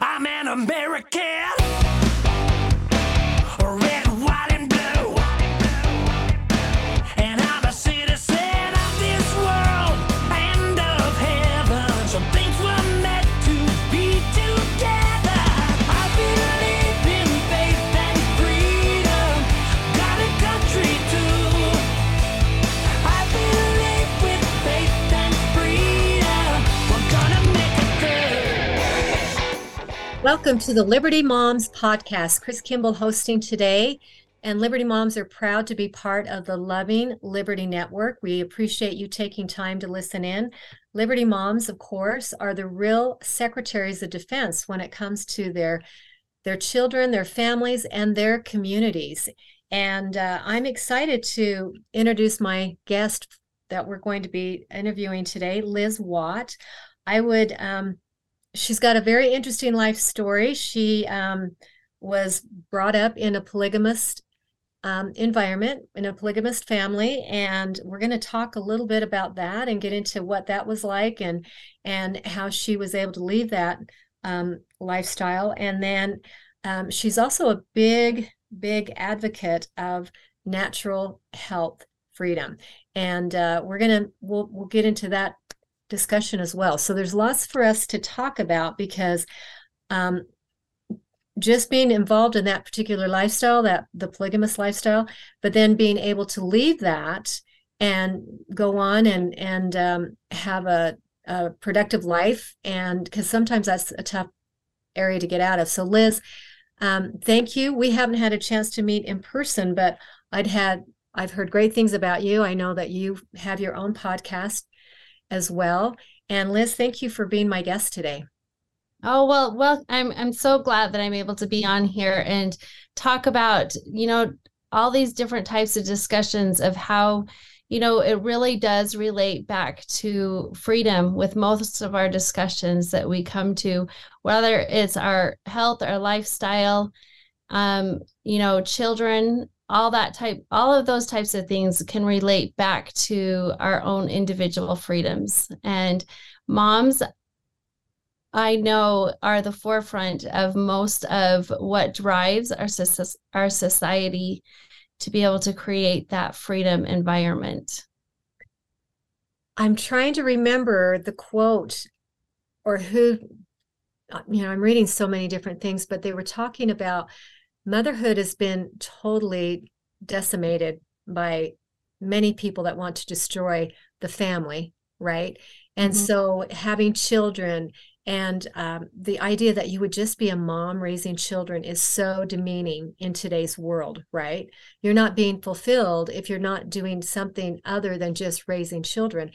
I'm an American. Welcome to the Liberty Moms podcast. Chris Kimball hosting today. And Liberty Moms are proud to be part of the Loving Liberty Network. We appreciate you taking time to listen in. Liberty Moms, of course, are the real secretaries of defense when it comes to their their children, their families, and their communities. And uh, I'm excited to introduce my guest that we're going to be interviewing today, Liz Watt. I would um, she's got a very interesting life story. She um, was brought up in a polygamist um, environment, in a polygamist family, and we're going to talk a little bit about that and get into what that was like and and how she was able to leave that um, lifestyle. And then um, she's also a big, big advocate of natural health freedom, and uh, we're gonna we'll we'll get into that discussion as well. So there's lots for us to talk about because um, just being involved in that particular lifestyle, that the polygamous lifestyle, but then being able to leave that and go on and and um, have a, a productive life, and because sometimes that's a tough area to get out of. So Liz, um, thank you. We haven't had a chance to meet in person, but I'd had I've heard great things about you. I know that you have your own podcast as well. And Liz, thank you for being my guest today. Oh well, well, I'm I'm so glad that I'm able to be on here and talk about, you know, all these different types of discussions of how, you know, it really does relate back to freedom with most of our discussions that we come to, whether it's our health, our lifestyle, um, you know, children, all that type, all of those types of things can relate back to our own individual freedoms. And moms, I know are the forefront of most of what drives our our society to be able to create that freedom environment. I'm trying to remember the quote or who, uh, you know, I'm reading so many different things, but they were talking about motherhood has been totally decimated by many people that want to destroy the family, right? And Mhm. so having children and um, the idea that you would just be a mom raising children is so demeaning in today's world, right? You're not being fulfilled if you're not doing something other than just raising children.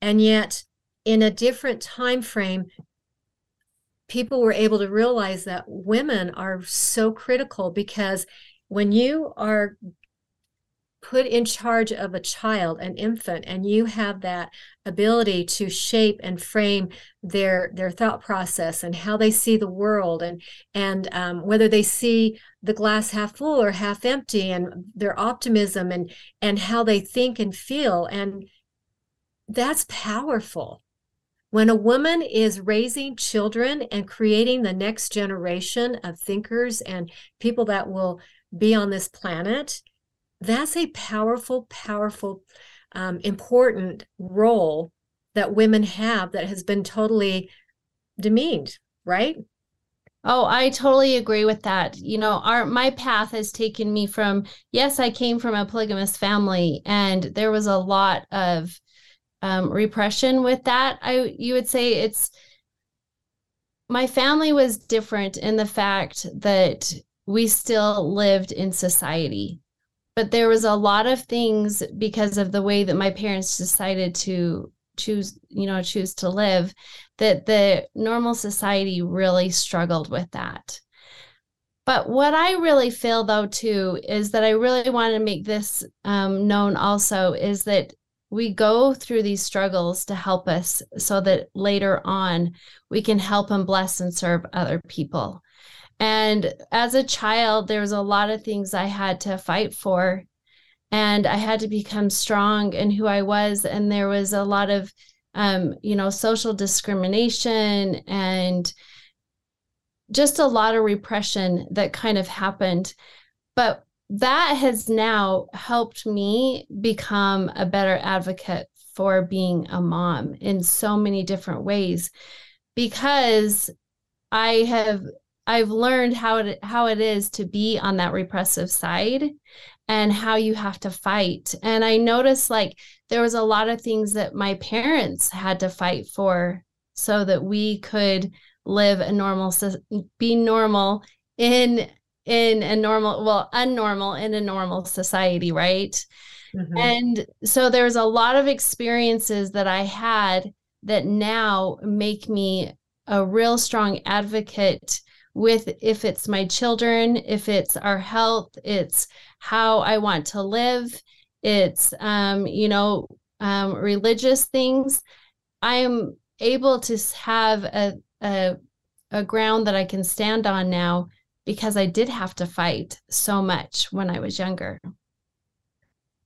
And yet, in a different time frame, people were able to realize that women are so critical because when you are put in charge of a child, an infant, and you have that ability to shape and frame their their thought process and how they see the world and and um, whether they see the glass half full or half empty and their optimism and and how they think and feel. And that's powerful when a woman is raising children and creating the next generation of thinkers and people that will be on this planet that's a powerful, powerful, um, important role that women have that has been totally demeaned, right? Oh, I totally agree with that. You know, our my path has taken me from yes, I came from a polygamous family and there was a lot of um, repression with that. I you would say it's my family was different in the fact that we still lived in society. But there was a lot of things because of the way that my parents decided to choose, you know, choose to live that the normal society really struggled with that. But what I really feel though too is that I really want to make this um, known also is that we go through these struggles to help us so that later on we can help and bless and serve other people. And as a child, there was a lot of things I had to fight for. And I had to become strong in who I was. And there was a lot of, um, you know, social discrimination and just a lot of repression that kind of happened. But that has now helped me become a better advocate for being a mom in so many different ways because I have I've learned how it how it is to be on that repressive side and how you have to fight. And I noticed like there was a lot of things that my parents had to fight for so that we could live a normal be normal in in a normal well unnormal in a normal society right mm-hmm. and so there's a lot of experiences that i had that now make me a real strong advocate with if it's my children if it's our health it's how i want to live it's um you know um religious things i'm able to have a a, a ground that i can stand on now because I did have to fight so much when I was younger.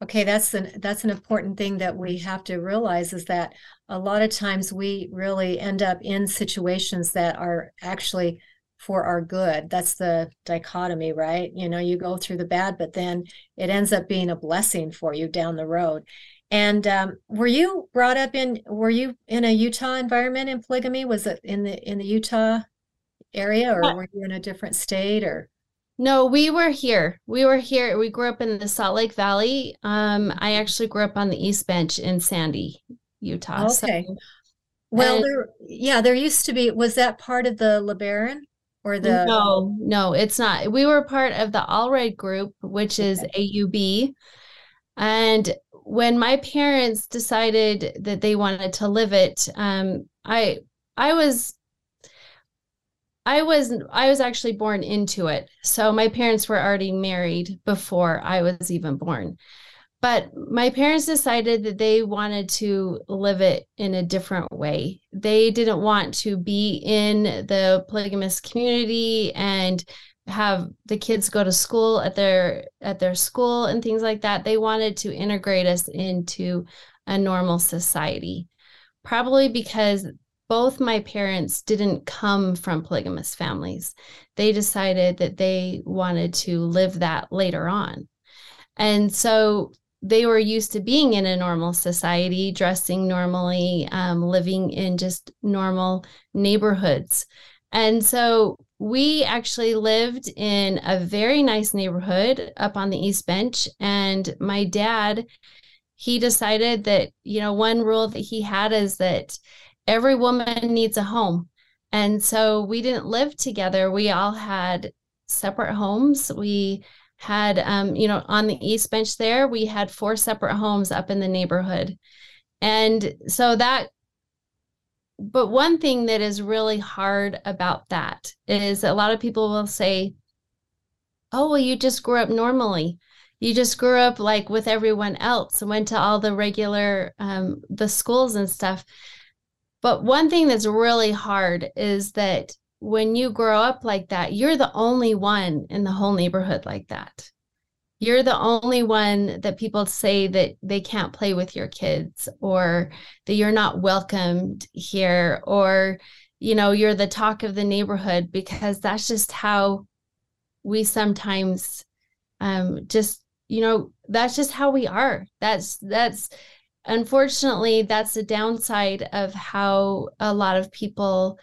Okay, that's an that's an important thing that we have to realize is that a lot of times we really end up in situations that are actually for our good. That's the dichotomy, right? You know, you go through the bad, but then it ends up being a blessing for you down the road. And um, were you brought up in? Were you in a Utah environment in polygamy? Was it in the in the Utah area or were you in a different state or? No, we were here. We were here. We grew up in the Salt Lake Valley. Um, I actually grew up on the East Bench in Sandy, Utah. Okay. So, well, and, there, yeah, there used to be. Was that part of the LeBaron or the? No, no, it's not. We were part of the Allred Group, which is okay. AUB, and when my parents decided that they wanted to live it, um, I I was I was I was actually born into it. So my parents were already married before I was even born. But my parents decided that they wanted to live it in a different way. They didn't want to be in the polygamous community and have the kids go to school at their at their school and things like that. They wanted to integrate us into a normal society. Probably because both my parents didn't come from polygamous families. They decided that they wanted to live that later on. And so they were used to being in a normal society, dressing normally, um, living in just normal neighborhoods. And so we actually lived in a very nice neighborhood up on the East Bench. And my dad, he decided that, you know, one rule that he had is that every woman needs a home. And so we didn't live together. We all had separate homes. We had, um, you know, on the East Bench there, we had four separate homes up in the neighborhood. And so that, but one thing that is really hard about that is a lot of people will say, oh, well, you just grew up normally. You just grew up like with everyone else and went to all the regular, um, the schools and stuff. But one thing that's really hard is that when you grow up like that, you're the only one in the whole neighborhood like that. You're the only one that people say that they can't play with your kids or that you're not welcomed here or you know, you're the talk of the neighborhood because that's just how we sometimes um just you know, that's just how we are. That's that's unfortunately that's the downside of how a lot of people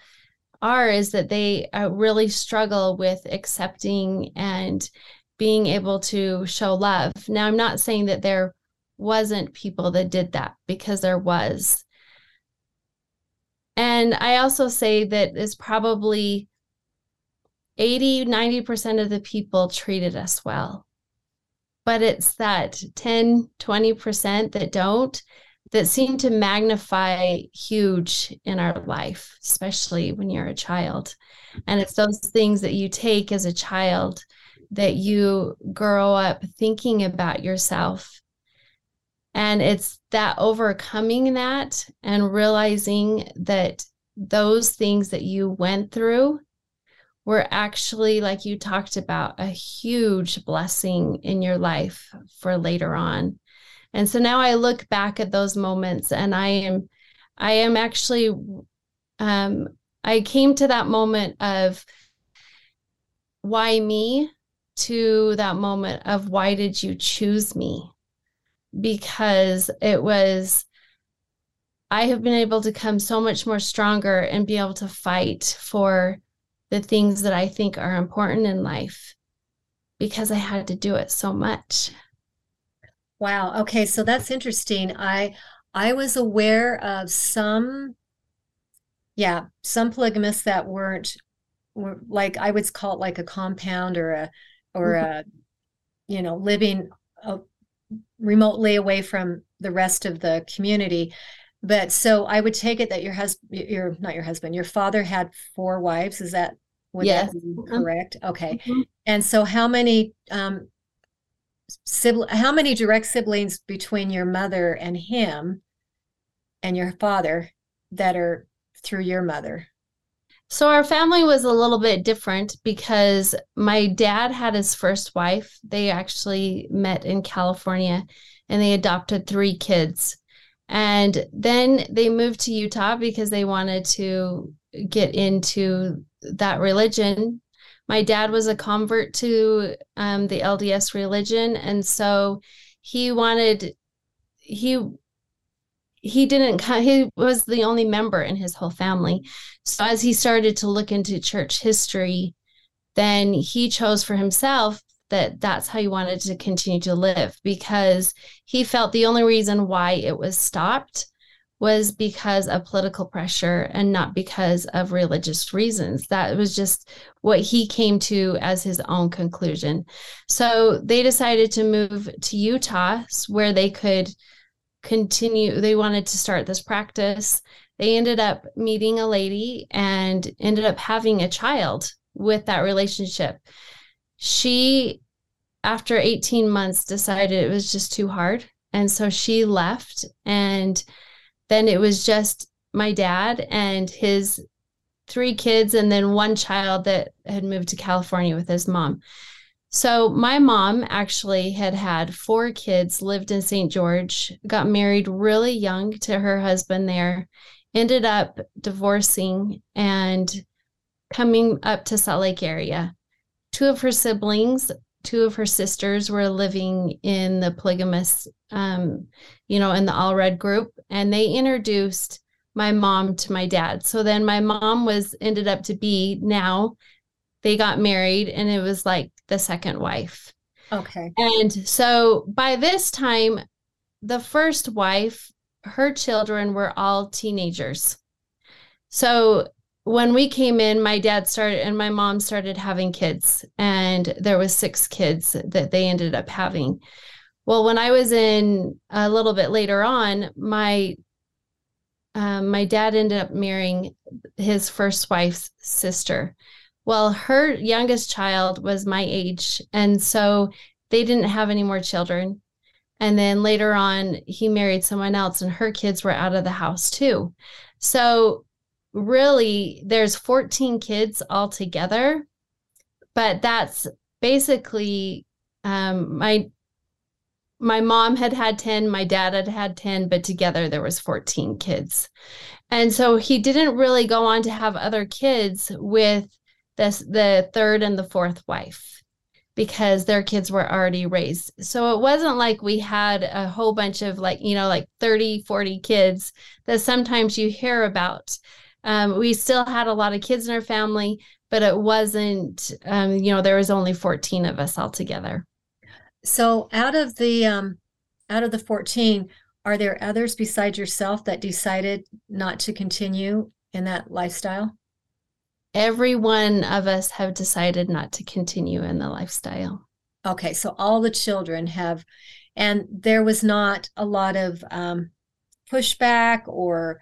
are is that they uh, really struggle with accepting and being able to show love. Now i'm not saying that there wasn't people that did that because there was. And i also say that it's probably 80 90% of the people treated us well but it's that 10 20% that don't that seem to magnify huge in our life especially when you're a child. And it's those things that you take as a child that you grow up thinking about yourself. And it's that overcoming that and realizing that those things that you went through were actually, like you talked about, a huge blessing in your life for later on. And so now I look back at those moments and I am, I am actually, um, I came to that moment of why me to that moment of why did you choose me? Because it was, I have been able to come so much more stronger and be able to fight for the things that I think are important in life because I had to do it so much. Wow. Okay, so that's interesting. I I was aware of some yeah, some polygamists that weren't were like I would call it like a compound or a or Mhm. a you know living uh, remotely away from the rest of the community. But so I would take it that your husband, your not your husband, your father had four wives. Is that would Yes. Mhm. correct? Okay. Mhm. And so how many um sibling how many direct siblings between your mother and him and your father that are through your mother? So our family was a little bit different because my dad had his first wife. They actually met in California and they adopted three kids. And then they moved to Utah because they wanted to get into that religion. My dad was a convert to um, the LDS religion. And so he wanted, he, he didn't, he was the only member in his whole family. So as he started to look into church history, then he chose for himself that that's how he wanted to continue to live because he felt the only reason why it was stopped was because of political pressure and not because of religious reasons. That was just what he came to as his own conclusion. So they decided to move to Utah where they could continue, they wanted to start this practice they ended up meeting a lady and ended up having a child with that relationship. She, after 18 months, decided it was just too hard. And so she left. And then it was just my dad and his three kids, and then one child that had moved to California with his mom. So my mom actually had had four kids, lived in St. George, got married really young to her husband there, ended up divorcing and coming up to Salt Lake area. Two of her siblings, two of her sisters were living in the polygamous, um, you know, in the Allred group, and they introduced my mom to my dad. So then my mom was ended up to be now they got married and it was like the second wife. Okay. And so by this time, the first wife, her children were all teenagers. So when we came in, my dad started and my mom started having kids, and there was six kids that they ended up having. Well, when I was in a little bit later on, my um, my dad ended up marrying his first wife's sister. Well, her youngest child was my age, and so they didn't have any more children. And then later on, he married someone else, and her kids were out of the house too. So, really, there's 14 kids altogether, but that's basically um, my my mom had had 10 my dad had had 10 but together there was 14 kids. And so he didn't really go on to have other kids with this the third and the fourth wife because their kids were already raised. So it wasn't like we had a whole bunch of like you know like 30 40 kids that sometimes you hear about um, we still had a lot of kids in our family but it wasn't um, you know there was only 14 of us altogether So out of the um out of the 14, are there others besides yourself that decided not to continue in that lifestyle? every one of us have decided not to continue in the lifestyle. Okay, so all the children have, and there was not a lot of um, pushback or.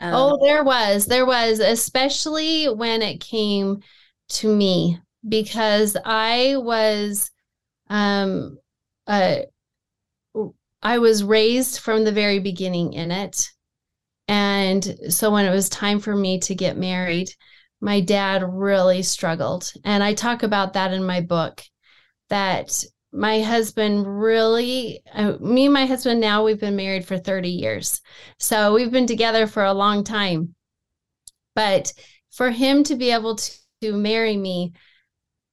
Um, oh, there was, there was, especially when it came to me, because I was, um, uh, I was raised from the very beginning in it. And so when it was time for me to get married, my dad really struggled. And I talk about that in my book that my husband really, uh, me and my husband now, we've been married for 30 years. So we've been together for a long time. But for him to be able to, to marry me,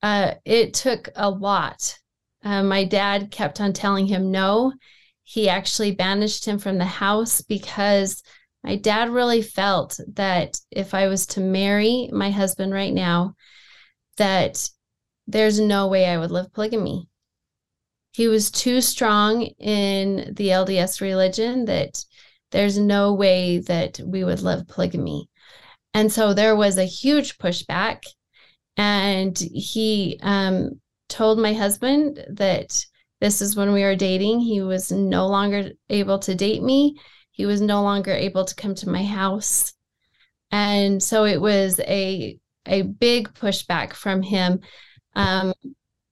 uh, it took a lot. Uh, my dad kept on telling him no. He actually banished him from the house because my dad really felt that if I was to marry my husband right now, that there's no way I would live polygamy. He was too strong in the LDS religion that there's no way that we would live polygamy. And so there was a huge pushback. And he um, told my husband that this is when we were dating. He was no longer able to date me, he was no longer able to come to my house. And so it was a a big pushback from him. Um,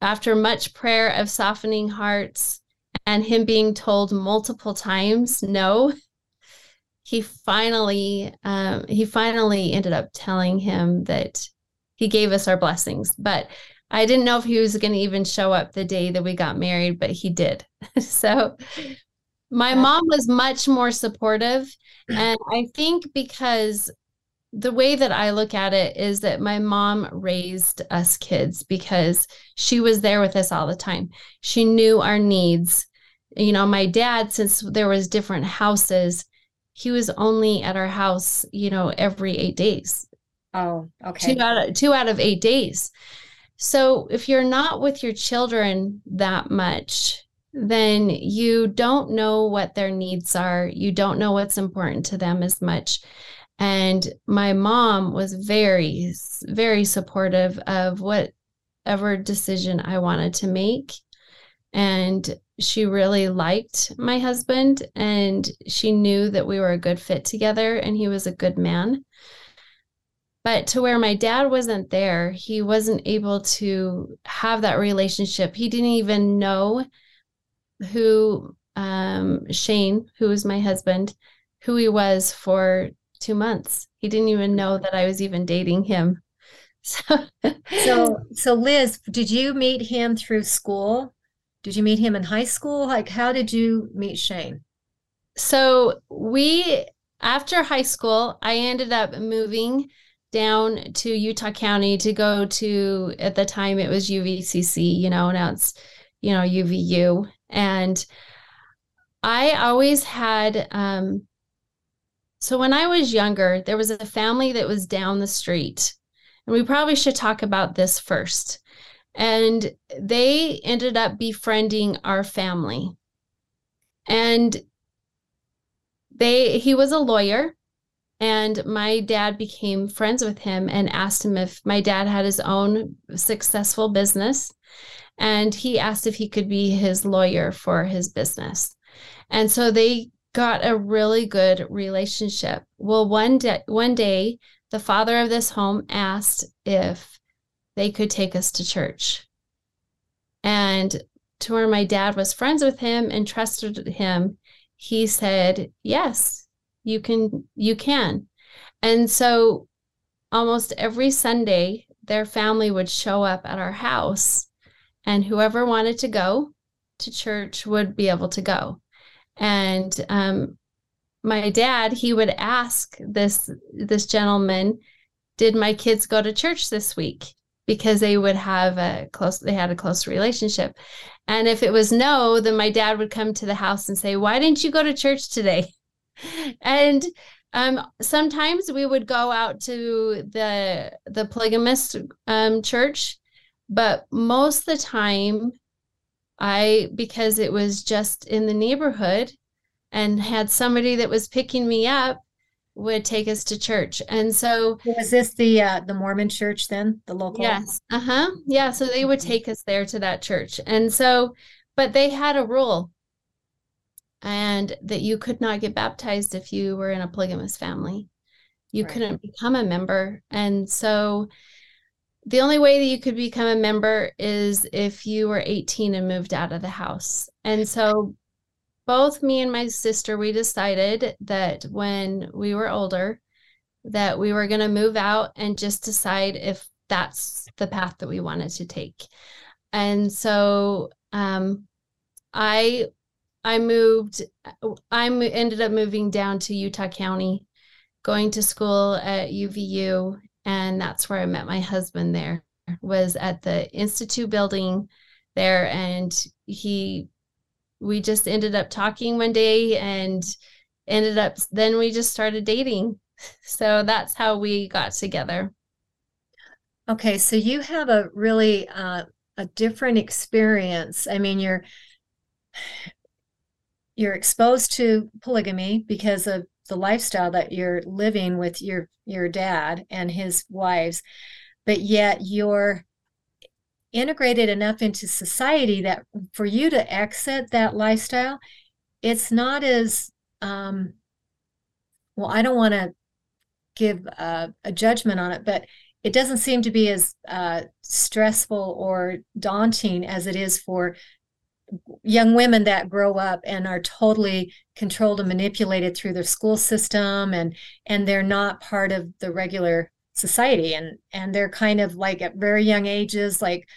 after much prayer of softening hearts and him being told multiple times no, he finally um, he finally ended up telling him that he gave us our blessings. But I didn't know if he was going to even show up the day that we got married, but he did. so my mom was much more supportive. And I think because the way that I look at it is that my mom raised us kids because she was there with us all the time. She knew our needs. You know, my dad, since there was different houses, he was only at our house, you know, every eight days. Oh, okay. Two out of two out of eight days. So if you're not with your children that much, then you don't know what their needs are. You don't know what's important to them as much. And my mom was very, very supportive of whatever decision I wanted to make. And she really liked my husband and she knew that we were a good fit together and he was a good man. But to where my dad wasn't there, he wasn't able to have that relationship. He didn't even know who um, Shane, who was my husband, who he was for two months. He didn't even know that I was even dating him. So, So, so Liz, did you meet him through school? Did you meet him in high school? Like, how did you meet Shane? so we after high school, I ended up moving down to Utah County to go to at the time it was UVCC, you know, now it's you know UVU, and I always had um, so when I was younger, there was a family that was down the street. And we probably should talk about this first. And they ended up befriending our family. And they he was a lawyer and my dad became friends with him and asked him if my dad had his own successful business and he asked if he could be his lawyer for his business. And so they got a really good relationship. Well, one day, one day, the father of this home asked if they could take us to church. And to where my dad was friends with him and trusted him, he said, "Yes, you can you can." And so almost every Sunday their family would show up at our house and whoever wanted to go to church would be able to go. And um, my dad, he would ask this this gentleman, "Did my kids go to church this week?" Because they would have a close, they had a close relationship. And if it was no, then my dad would come to the house and say, "Why didn't you go to church today?" and um, sometimes we would go out to the the polygamist um, church, but most of the time I, because it was just in the neighborhood and had somebody that was picking me up, would take us to church. And so, Was this the uh, the Mormon church then, the local? yes, uh huh. Yeah. So they would Mhm. take us there to that church. And so, but they had a rule and that you could not get baptized if you were in a polygamous family. You Right. couldn't become a member. And so, the only way that you could become a member is if you were 18 and moved out of the house. And so both me and my sister we decided that when we were older that we were going to move out and just decide if that's the path that we wanted to take. And so um I I moved I ended up moving down to Utah County going to school at UVU and that's where I met my husband there. was at the institute building there and he we just ended up talking one day and ended up then we just started dating so that's how we got together Okay, so you have a really uh, a different experience. I mean, you're you're exposed to polygamy because of the lifestyle that you're living with your your dad and his wives, but yet you're integrated enough into society that for you to exit that lifestyle, it's not as um, well. I don't want to give a, a judgment on it, but it doesn't seem to be as uh, stressful or daunting as it is for young women that grow up and are totally controlled and manipulated through their school system and and they're not part of the regular society. And and they're kind of like at very young ages like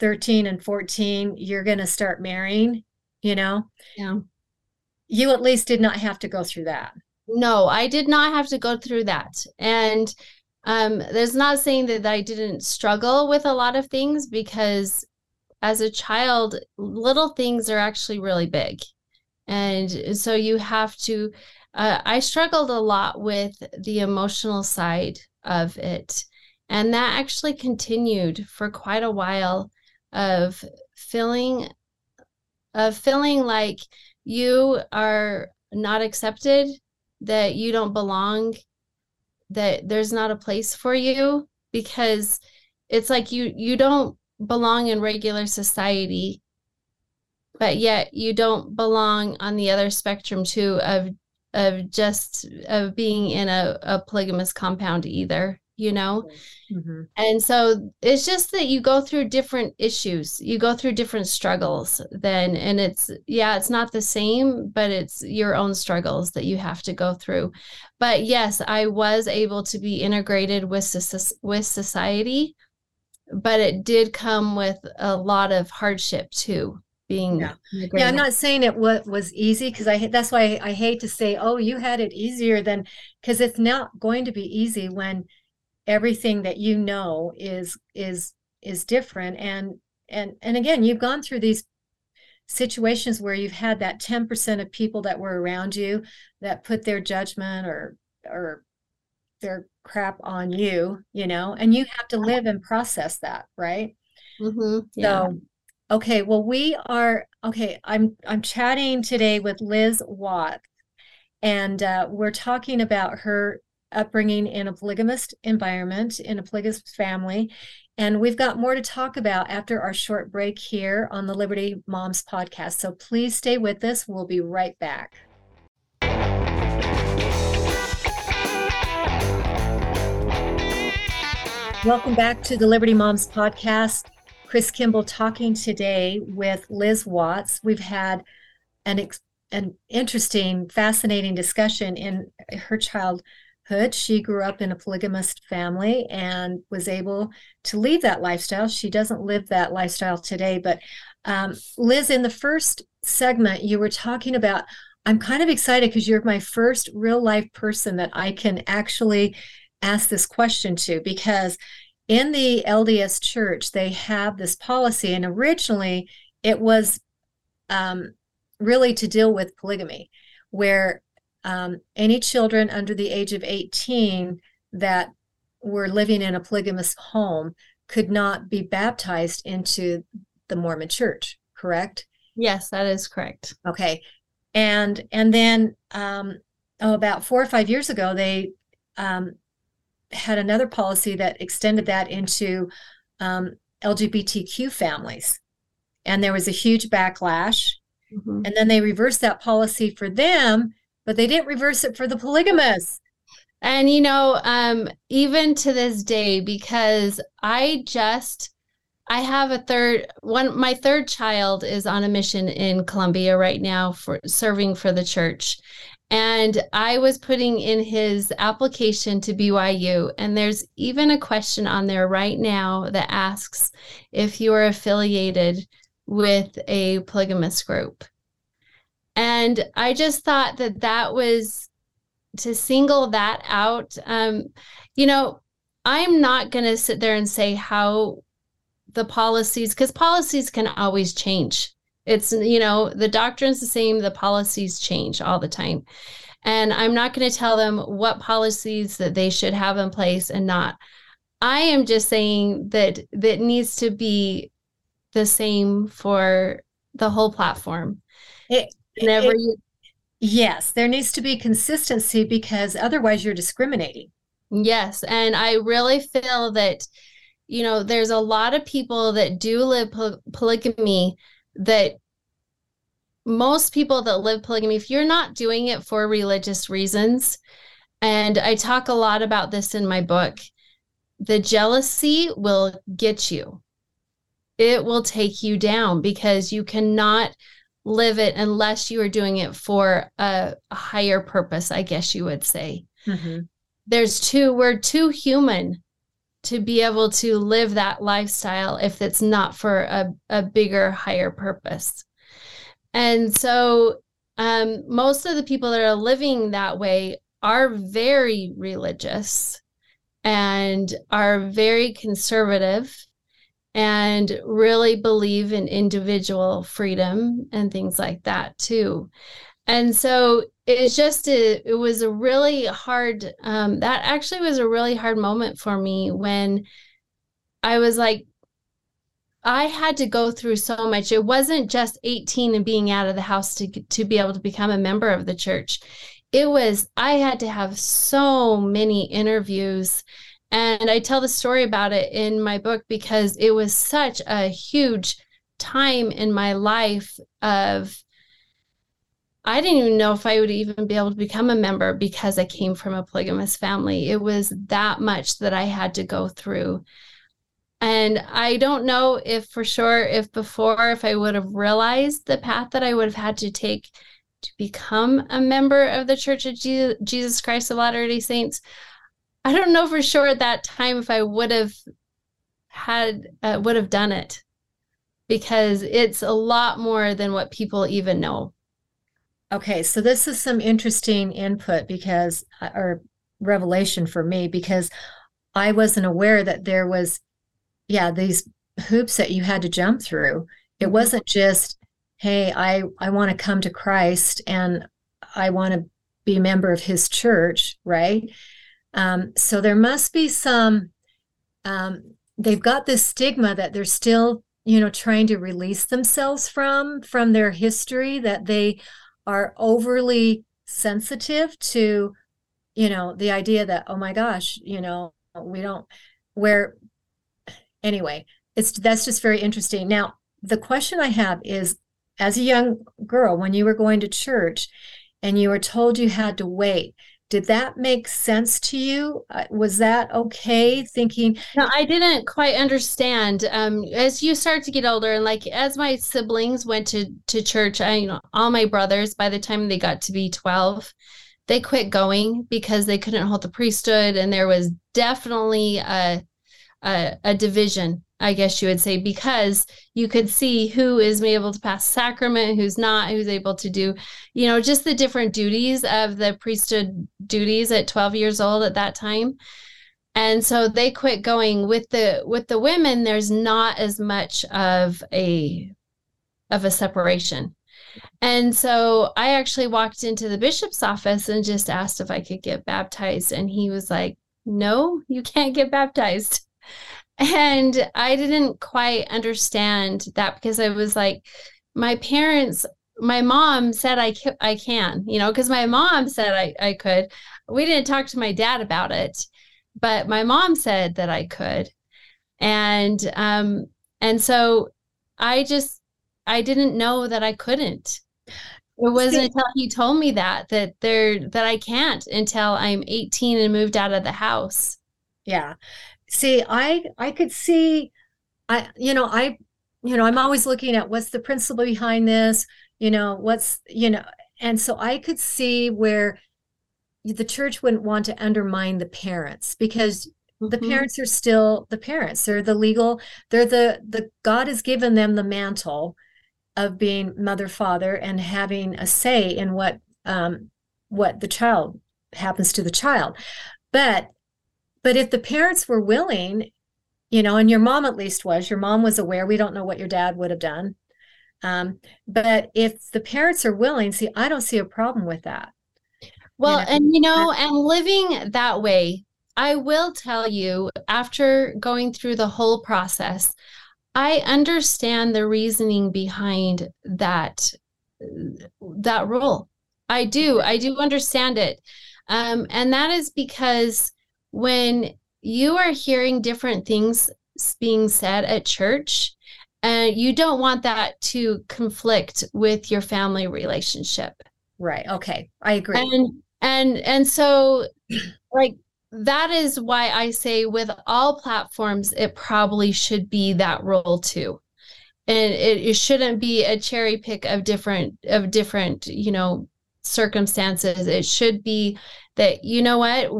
13 and 14 you're going to start marrying you know? Yeah. You at least did not have to go through that. No i did not have to go through that. And um there's not saying that i didn't struggle with a lot of things because as a child little things are actually really big. And so you have to uh, i struggled a lot with the emotional side of it. And that actually continued for quite a while of feeling of feeling like you are not accepted that you don't belong that there's not a place for you because it's like you you don't belong in regular society but yet you don't belong on the other spectrum too of of just of being in a, a polygamous compound either you know? Mm-hmm. and so it's just that you go through different issues. You go through different struggles then and it's yeah it's not the same but it's your own struggles that you have to go through. But yes i was able to be integrated with with society but it did come with a lot of hardship too being yeah, yeah i'm not saying it was, was easy because i that's why I, I hate to say oh you had it easier than because it's not going to be easy when everything that you know is is is different. And and and again you've gone through these situations where you've had that 10% of people that were around you that put their judgment or or their crap on you you know and you have to live and process that right mm-hmm. yeah. so okay well we are okay i'm i'm chatting today with liz watt and uh, we're talking about her upbringing in a polygamist environment, in a polygamous family. And we've got more to talk about after our short break here on the Liberty Moms podcast. So please stay with us. We'll be right back. Welcome back to the Liberty Moms podcast. Chris Kimball talking today with Liz Watts. We've had an ex- an interesting, fascinating discussion in her childhood. She grew up in a polygamist family and was able to leave that lifestyle. She doesn't live that lifestyle today. But um, Liz, in the first segment, you were talking about. I'm kind of excited because you're my first real life person that I can actually ask this question to because in the LDS church, they have this policy, and originally it was um, really to deal with polygamy, where um, any children under the age of 18 that were living in a polygamous home could not be baptized into the Mormon church, correct? Yes, that is correct. Okay. And and then um, oh, about four or five years ago, they um, had another policy that extended that into um, LGBTQ families, and there was a huge backlash. Mm-hmm. And then they reversed that policy for them but they didn't reverse it for the polygamists. And you know, um, even to this day, because I just I have a third one. My third child is on a mission in Colombia right now for serving for the church. And I was putting in his application to BYU, and there's even a question on there right now that asks if you are affiliated with a polygamous group. And I just thought that that was to single that out. Um, you know, I'm not going to sit there and say how the policies because policies can always change. It's you know the doctrine's the same, the policies change all the time, and I'm not going to tell them what policies that they should have in place and not. I am just saying that that needs to be the same for the whole platform. It, Whenever it- you yes, there needs to be consistency because otherwise you're discriminating. Yes. And I really feel that, you know, there's a lot of people that do live poly- polygamy that most people that live polygamy, if you're not doing it for religious reasons, and I talk a lot about this in my book, the jealousy will get you. It will take you down because you cannot live it unless you are doing it for a, a higher purpose, I guess you would say mm-hmm. there's two we're too human to be able to live that lifestyle if it's not for a, a bigger higher purpose. And so um, most of the people that are living that way are very religious and are very conservative and really believe in individual freedom and things like that too. And so it's just a, it was a really hard um, that actually was a really hard moment for me when i was like i had to go through so much. It wasn't just 18 and being out of the house to to be able to become a member of the church. It was i had to have so many interviews and i tell the story about it in my book because it was such a huge time in my life of I didn't even know if I would even be able to become a member because I came from a polygamous family. It was that much that I had to go through. And I don't know if for sure, if before, if I would have realized the path that I would have had to take to become a member of the Church of Jesus Christ of Latter day Saints. I don't know for sure at that time if I would have had, uh, would have done it because it's a lot more than what people even know. Okay, so this is some interesting input because, uh, or revelation for me, because I wasn't aware that there was, yeah, these hoops that you had to jump through. It Mhm. wasn't just, hey, I I want to come to Christ and I want to be a member of His church, right? Um, so there must be some. Um, they've got this stigma that they're still, you know, trying to release themselves from from their history that they are overly sensitive to you know the idea that oh my gosh you know we don't where anyway it's that's just very interesting. Now the question i have is as a young girl when you were going to church and you were told you had to wait did that make sense to you uh, was that okay thinking No, I didn't quite understand. Um, as you start to get older, and like as my siblings went to to church, I you know all my brothers by the time they got to be twelve, they quit going because they couldn't hold the priesthood, and there was definitely a a, a division, I guess you would say, because you could see who is able to pass sacrament, who's not, who's able to do, you know, just the different duties of the priesthood duties at twelve years old at that time. And so they quit going. With the with the women there's not as much of a of a separation. And so i actually walked into the bishop's office and just asked if i could get baptized. And he was like no you can't get baptized and i didn't quite understand that because i was like my parents my mom said i ca- i can you know because my mom said i i could we didn't talk to my dad about it but my mom said that I could. And um and so I just I didn't know that I couldn't. It wasn't until he told me that that there that I can't until I'm 18 and moved out of the house. Yeah. See, I I could see I you know, I you know, I'm always looking at what's the principle behind this, you know, what's, you know, and so I could see where the church wouldn't want to undermine the parents because the Mhm. parents are still the parents. They're the legal, they're the the God has given them the mantle of being mother, father, and having a say in what um what the child happens to the child. But but if the parents were willing, you know, and your mom at least was. Your mom was aware. We don't know what your dad would have done. Um, but if the parents are willing, see, I don't see a problem with that. Well, know? and you know, and living that way, I will tell you, after going through the whole process, I understand the reasoning behind that that rule. I do. I do understand it. Um, and that is because when you are hearing different things being said at church, and you don't want that to conflict with your family relationship. Right. Okay. I agree. And and and so like that is why I say with all platforms, it probably should be that role too. And it, it shouldn't be a cherry pick of different of different, you know, circumstances. It should be that, you know what,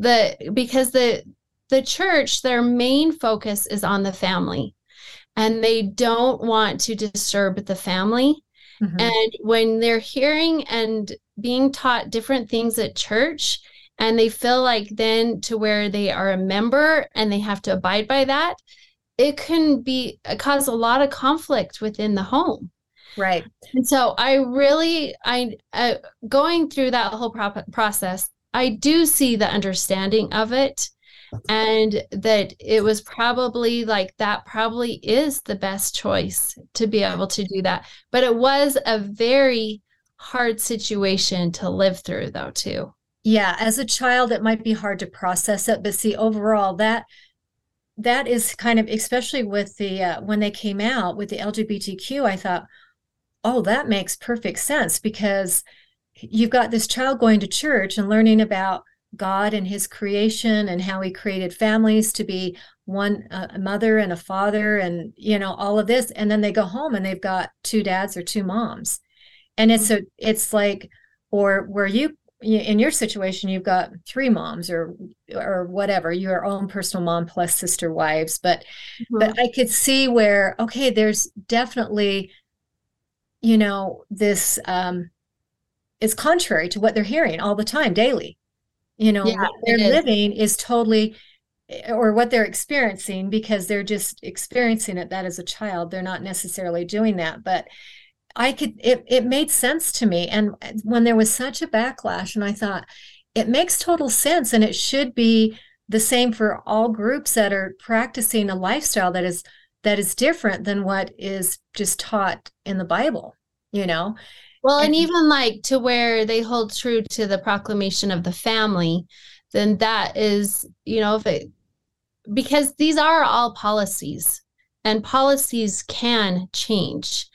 the because the the church, their main focus is on the family. And they don't want to disturb the family. Mhm. And when they're hearing and being taught different things at church, and they feel like then to where they are a member and they have to abide by that, it can be cause a lot of conflict within the home. right. And so I really, I uh, going through that whole pro- process, I do see the understanding of it, and that it was probably like that. Probably is the best choice to be able to do that. But it was a very hard situation to live through, though, too. Yeah. As a child, it might be hard to process it, but see, overall, that that is kind of, especially with the uh, when they came out with the LGBTQ, I thought, oh, that makes perfect sense because you've got this child going to church and learning about God and his creation and how he created families to be one uh, a mother and a father and you know all of this. And then they go home and they've got two dads or two moms. And it's a it's like or where you in your situation you've got three moms or or whatever your own personal mom plus sister wives. But but i could see where okay there's definitely you know this um is contrary to what they're hearing all the time daily. You know Yeah, what they're is. living is totally eh, or what they're experiencing because they're just experiencing it that as a child they're not necessarily doing that. But i could it, it made sense to me and when there was such a backlash and i thought it makes total sense and it should be the same for all groups that are practicing a lifestyle that is that is different than what is just taught in the bible you know Well, and even like to where they hold true to the proclamation of the family, then that is, you know, if it, because these are all policies and policies can change.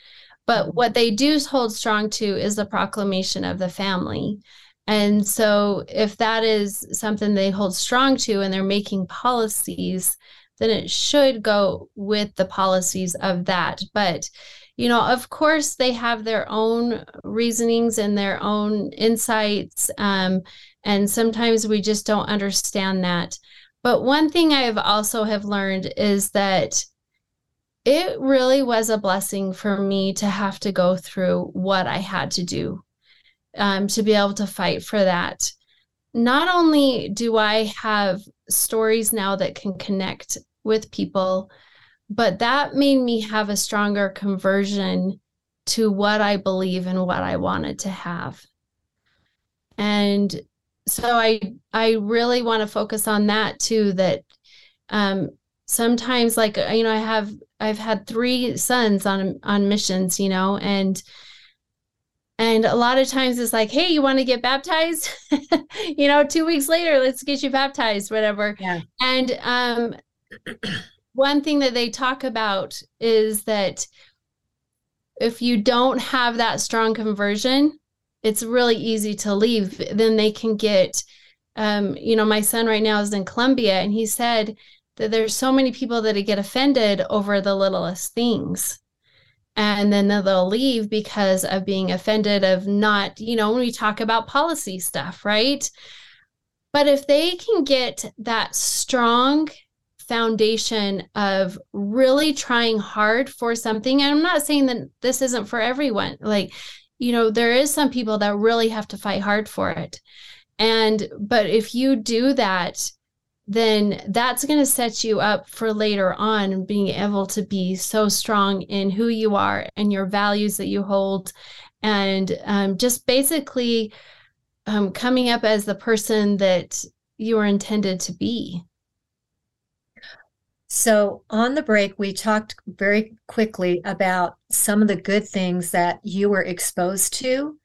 But mm-hmm. what they do hold strong to is the proclamation of the family. And so if that is something they hold strong to and they're making policies, then it should go with the policies of that. But you know, of course, they have their own reasonings and their own insights. Um, and sometimes we just don't understand that. But one thing I've also have learned is that it really was a blessing for me to have to go through what I had to do um, to be able to fight for that. Not only do I have stories now that can connect with people, but that made me have a stronger conversion to what I believe and what I wanted to have. And so I I really want to focus on that too that um sometimes like you know I have I've had three sons on on missions, you know, and and a lot of times it's like, hey, you want to get baptized? you know, two weeks later, let's get you baptized, whatever. Yeah. And um one thing that they talk about is that if you don't have that strong conversion, it's really easy to leave. Then they can get, um, you know, my son right now is in Colombia, and he said that there's so many people that get offended over the littlest things. And then they'll leave because of being offended of not, you know, when we talk about policy stuff, right? But if they can get that strong foundation of really trying hard for something, and I'm not saying that this isn't for everyone, like, you know, there is some people that really have to fight hard for it. And, but if you do that, then that's going to set you up for later on being able to be so strong in who you are and your values that you hold. And um, just basically um, coming up as the person that you are intended to be So, on the break, we talked very quickly about some of the good things that you were exposed to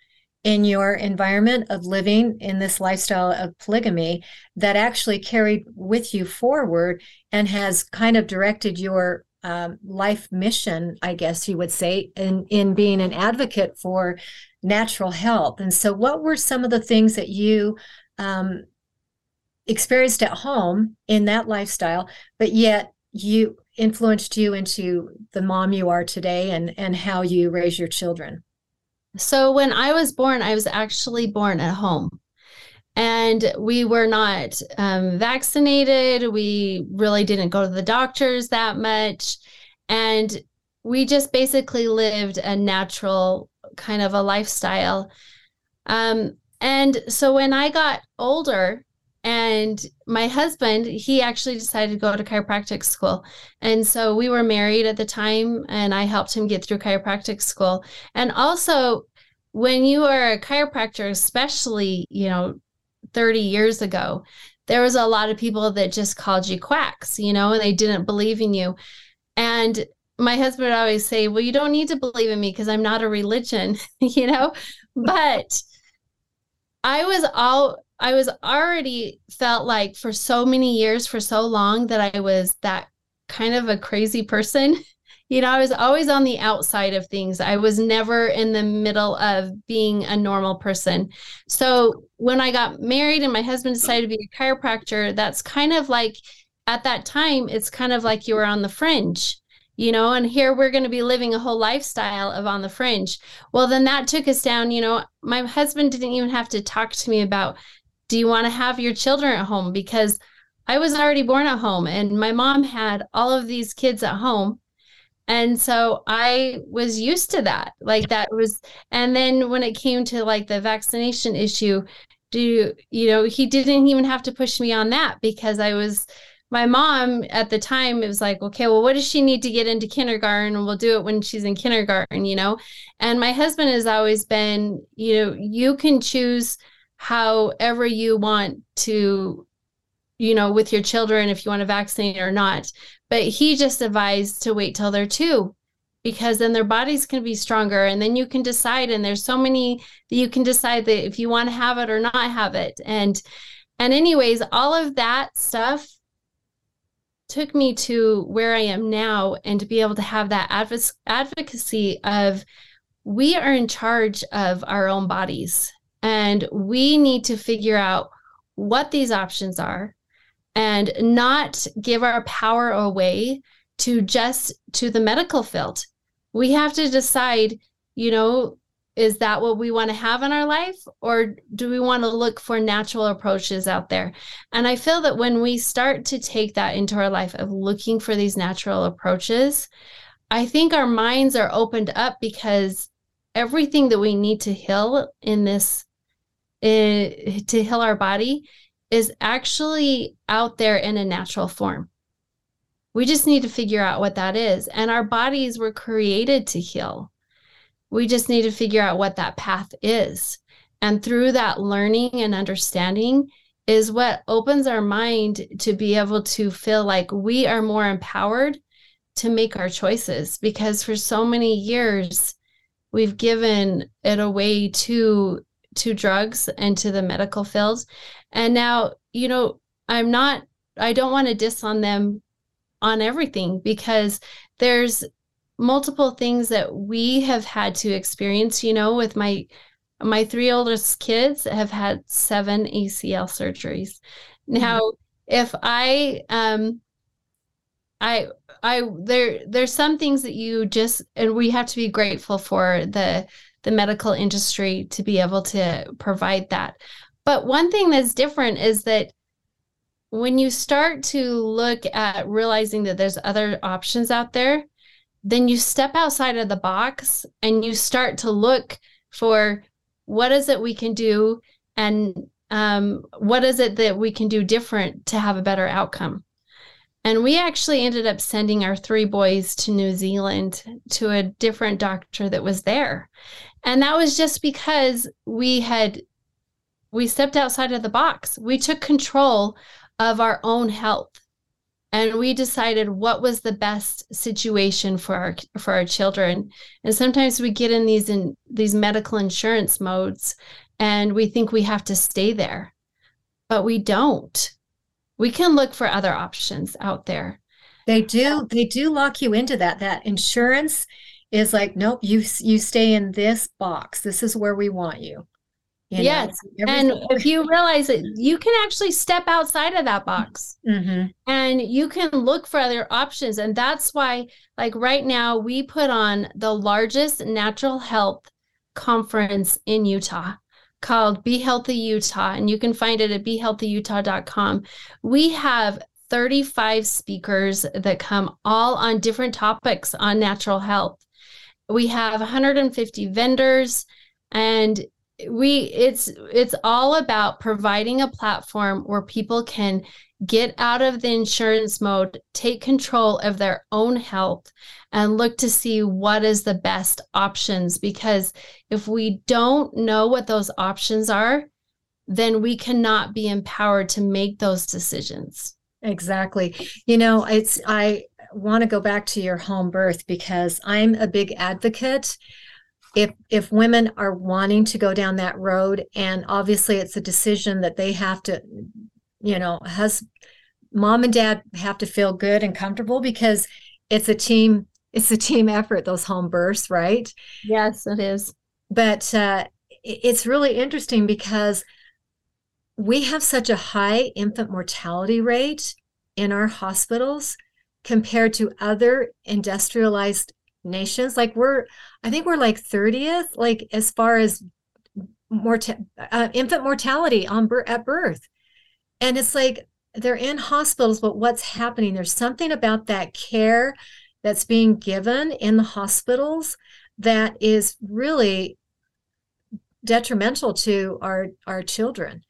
in your environment of living in this lifestyle of polygamy that actually carried with you forward and has kind of directed your um, life mission, I guess you would say, in, in being an advocate for natural health. And so, what were some of the things that you um, experienced at home in that lifestyle, but yet you influenced you into the mom you are today and, and how you raise your children? So when I was born, I was actually born at home. And we were not um, vaccinated. We really didn't go to the doctors that much. And we just basically lived a natural kind of a lifestyle. Um, and so when I got older, and my husband, he actually decided to go to chiropractic school. And so we were married at the time, and I helped him get through chiropractic school. And also, when you are a chiropractor, especially, you know, 30 years ago, there was a lot of people that just called you quacks, you know, and they didn't believe in you. And my husband would always say, Well, you don't need to believe in me because I'm not a religion, you know, but I was all I was already felt like for so many years, for so long, that I was that kind of a crazy person. You know, I was always on the outside of things. I was never in the middle of being a normal person. So when I got married and my husband decided to be a chiropractor, that's kind of like at that time, it's kind of like you were on the fringe you know and here we're going to be living a whole lifestyle of on the fringe well then that took us down you know my husband didn't even have to talk to me about do you want to have your children at home? Because i was already born at home and my mom had all of these kids at home. And so i was used to that like that was and then when it came to like the vaccination issue do you know he didn't even have to push me on that because i was my mom at the time it was like okay well what does she need to get into kindergarten? And we'll do it when she's in kindergarten you know? And my husband has always been you know you can choose however you want to you know with your children if you want to vaccinate or not. But he just advised to wait till they're two because then their bodies can be stronger and then you can decide and there's so many that you can decide that if you want to have it or not have it. And and anyways all of that stuff took me to where I am now and to be able to have that adv- advocacy of we are in charge of our own bodies and we need to figure out what these options are and not give our power away to just to the medical field. We have to decide, you know, is that what we want to have in our life or do we want to look for natural approaches out there and i feel that when we start to take that into our life of looking for these natural approaches i think our minds are opened up because everything that we need to heal in this uh, to heal our body is actually out there in a natural form. We just need to figure out what that is. And our bodies were created to heal. We just need to figure out what that path is. And through that learning and understanding is what opens our mind to be able to feel like we are more empowered to make our choices. Because for so many years we've given it away to to drugs and to the medical fields and now you know i'm not i don't want to diss on them on everything because there's multiple things that we have had to experience you know with my my three oldest kids have had seven acl surgeries now mm-hmm. if i um i i there there's some things that you just and we have to be grateful for the the medical industry to be able to provide that but one thing that's different is that when you start to look at realizing that there's other options out there then you step outside of the box and you start to look for what is it we can do and um, what is it that we can do different to have a better outcome? And we actually ended up sending our three boys to New Zealand to a different doctor that was there. And that was just because we had we stepped outside of the box. We took control of our own health. And we decided what was the best situation for our for our children. And sometimes we get in these in these medical insurance modes and we think we have to stay there. But we don't we can look for other options out there. They do they do lock you into that. That insurance is like, nope, you you stay in this box. This is where we want you. you yes. Know, and if you realize it, you can actually step outside of that box mm-hmm. and you can look for other options. And that's why, like right now, we put on the largest natural health conference in Utah called Be Healthy Utah, and you can find it at behealthyutah.com. We have 35 speakers that come all on different topics on natural health. We have 150 vendors and we it's it's all about providing a platform where people can get out of the insurance mode, take control of their own health, and look to see what is the best options. Because if we don't know what those options are, then we cannot be empowered to make those decisions. Exactly. You know, it's, I want to go back to your home birth because I'm a big advocate. If if women are wanting to go down that road and obviously it's a decision that they have to you know has mom and dad have to feel good and comfortable because it's a team it's a team effort those home births right? Yes it is. But uh, it's really interesting because we have such a high infant mortality rate in our hospitals compared to other industrialized nations. Like we're i think we're like 30th like as far as mort- uh, infant mortality on at birth. And it's like they're in hospitals, but what's happening? There's something about that care that's being given in the hospitals that is really detrimental to our our children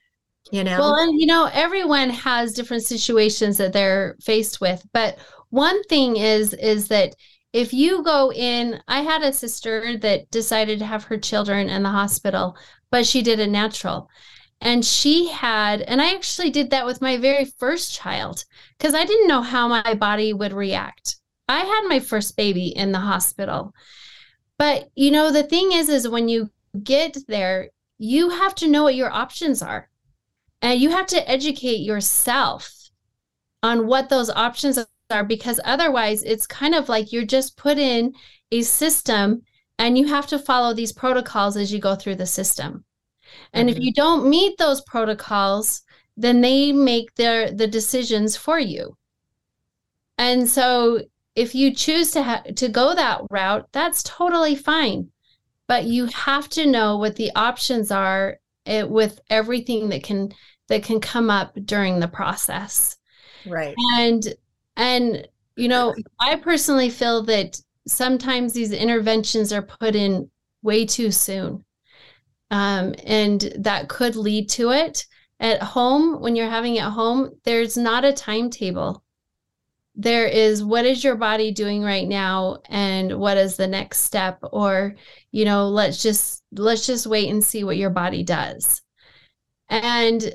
you know? Well and you know everyone has different situations that they're faced with but one thing is is that if you go in i had a sister that decided to have her children in the hospital but she did a natural and she had, and I actually did that with my very first child because I didn't know how my body would react. I had my first baby in the hospital. But you know, the thing is, is when you get there, you have to know what your options are. And you have to educate yourself on what those options are because otherwise it's kind of like you're just put in a system and you have to follow these protocols as you go through the system. And mm-hmm. if you don't meet those protocols, then they make their the decisions for you. And so if you choose to ha- to go that route, that's totally fine. But you have to know what the options are it, eh, with everything that can that can come up during the process. Right. And and you know, I personally feel that sometimes these interventions are put in way too soon um, and that could lead to it. At home, when you're having it at home, there's not a timetable. There is what is your body doing right now, and what is the next step, or you know, let's just let's just wait and see what your body does. And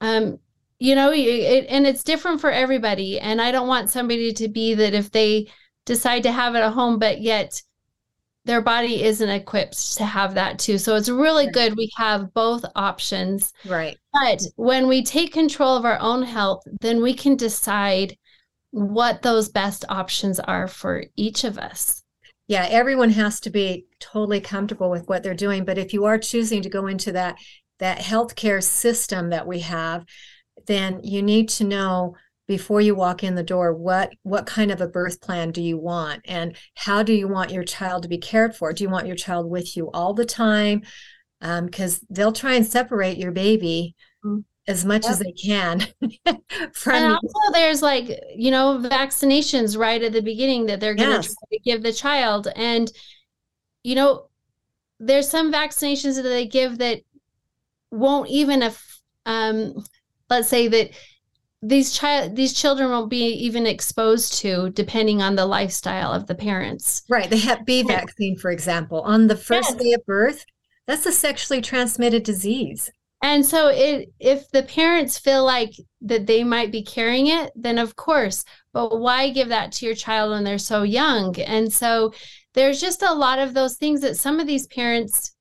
um, you know, it, and it's different for everybody. And I don't want somebody to be that if they decide to have it at home, but yet their body isn't equipped to have that too. So it's really good we have both options. Right. But when we take control of our own health, then we can decide what those best options are for each of us. Yeah, everyone has to be totally comfortable with what they're doing, but if you are choosing to go into that that healthcare system that we have, then you need to know before you walk in the door what what kind of a birth plan do you want and how do you want your child to be cared for do you want your child with you all the time because um, they'll try and separate your baby mm-hmm. as much yep. as they can from and also there's like you know vaccinations right at the beginning that they're going yes. to give the child and you know there's some vaccinations that they give that won't even um, let's say that these child these children won't be even exposed to depending on the lifestyle of the parents. Right the hep b vaccine for example on the first Yes. day of birth that's a sexually transmitted disease. And so it if the parents feel like that they might be carrying it then of course but why give that to your child when they're so young? And so there's just a lot of those things that some of these parents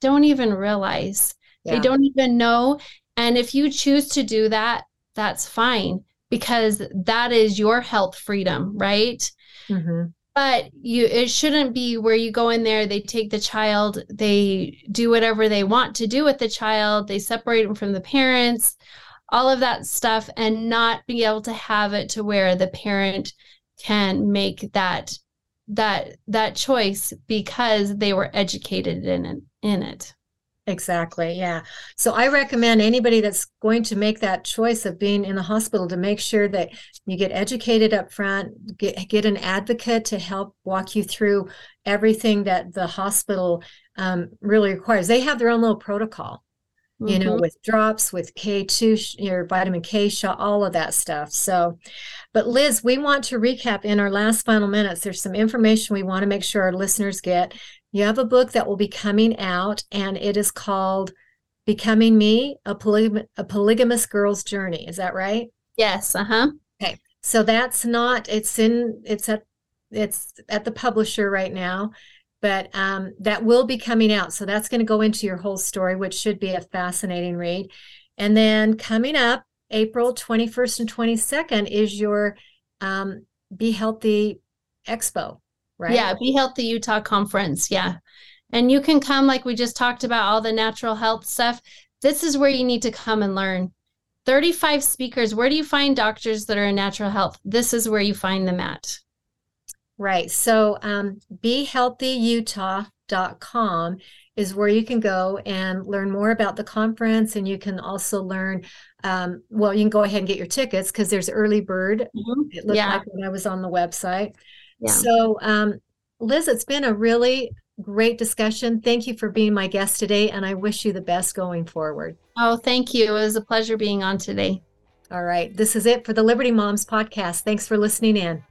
don't even realize. Yeah. they don't even know and if you choose to do that that's fine because that is your health freedom right Mhm. but you it shouldn't be where you go in there they take the child they do whatever they want to do with the child they separate them from the parents all of that stuff and not be able to have it to where the parent can make that that that choice because they were educated in it in it Exactly. Yeah. So I recommend anybody that's going to make that choice of being in the hospital to make sure that you get educated up front, get, get an advocate to help walk you through everything that the hospital um, really requires. They have their own little protocol, you know, Mhm. with drops, with K2, your vitamin K shot, all of that stuff. So, but Liz, we want to recap in our last final minutes. There's some information we want to make sure our listeners get. You have a book that will be coming out, and it is called Becoming Me, a, polygam- a Polygamous Girl's Journey. Is that right? yes uh-huh Okay. So that's not, it's in, it's at, it's at the publisher right now, but um, that will be coming out. So that's going to go into your whole story, which should be a fascinating read. And then coming up, April 21st and 22nd is your um, Be Healthy Expo, right? Yeah, Be Healthy Utah Conference. Yeah. And you can come, like we just talked about, all the natural health stuff. This is where you need to come and learn. 35 speakers. Where do you find doctors that are in natural health? This is where you find them at. Right. So um, BeHealthyUtah.com is where you can go and learn more about the conference. And you can also learn, um, well, you can go ahead and get your tickets because there's early bird. It looked Yeah. like when I was on the website. Yeah. So, um, Liz, it's been a really great discussion. Thank you for being my guest today. And I wish you the best going forward. Oh, thank you. It was a pleasure being on today. All right. This is it for the Liberty Moms podcast. Thanks for listening in.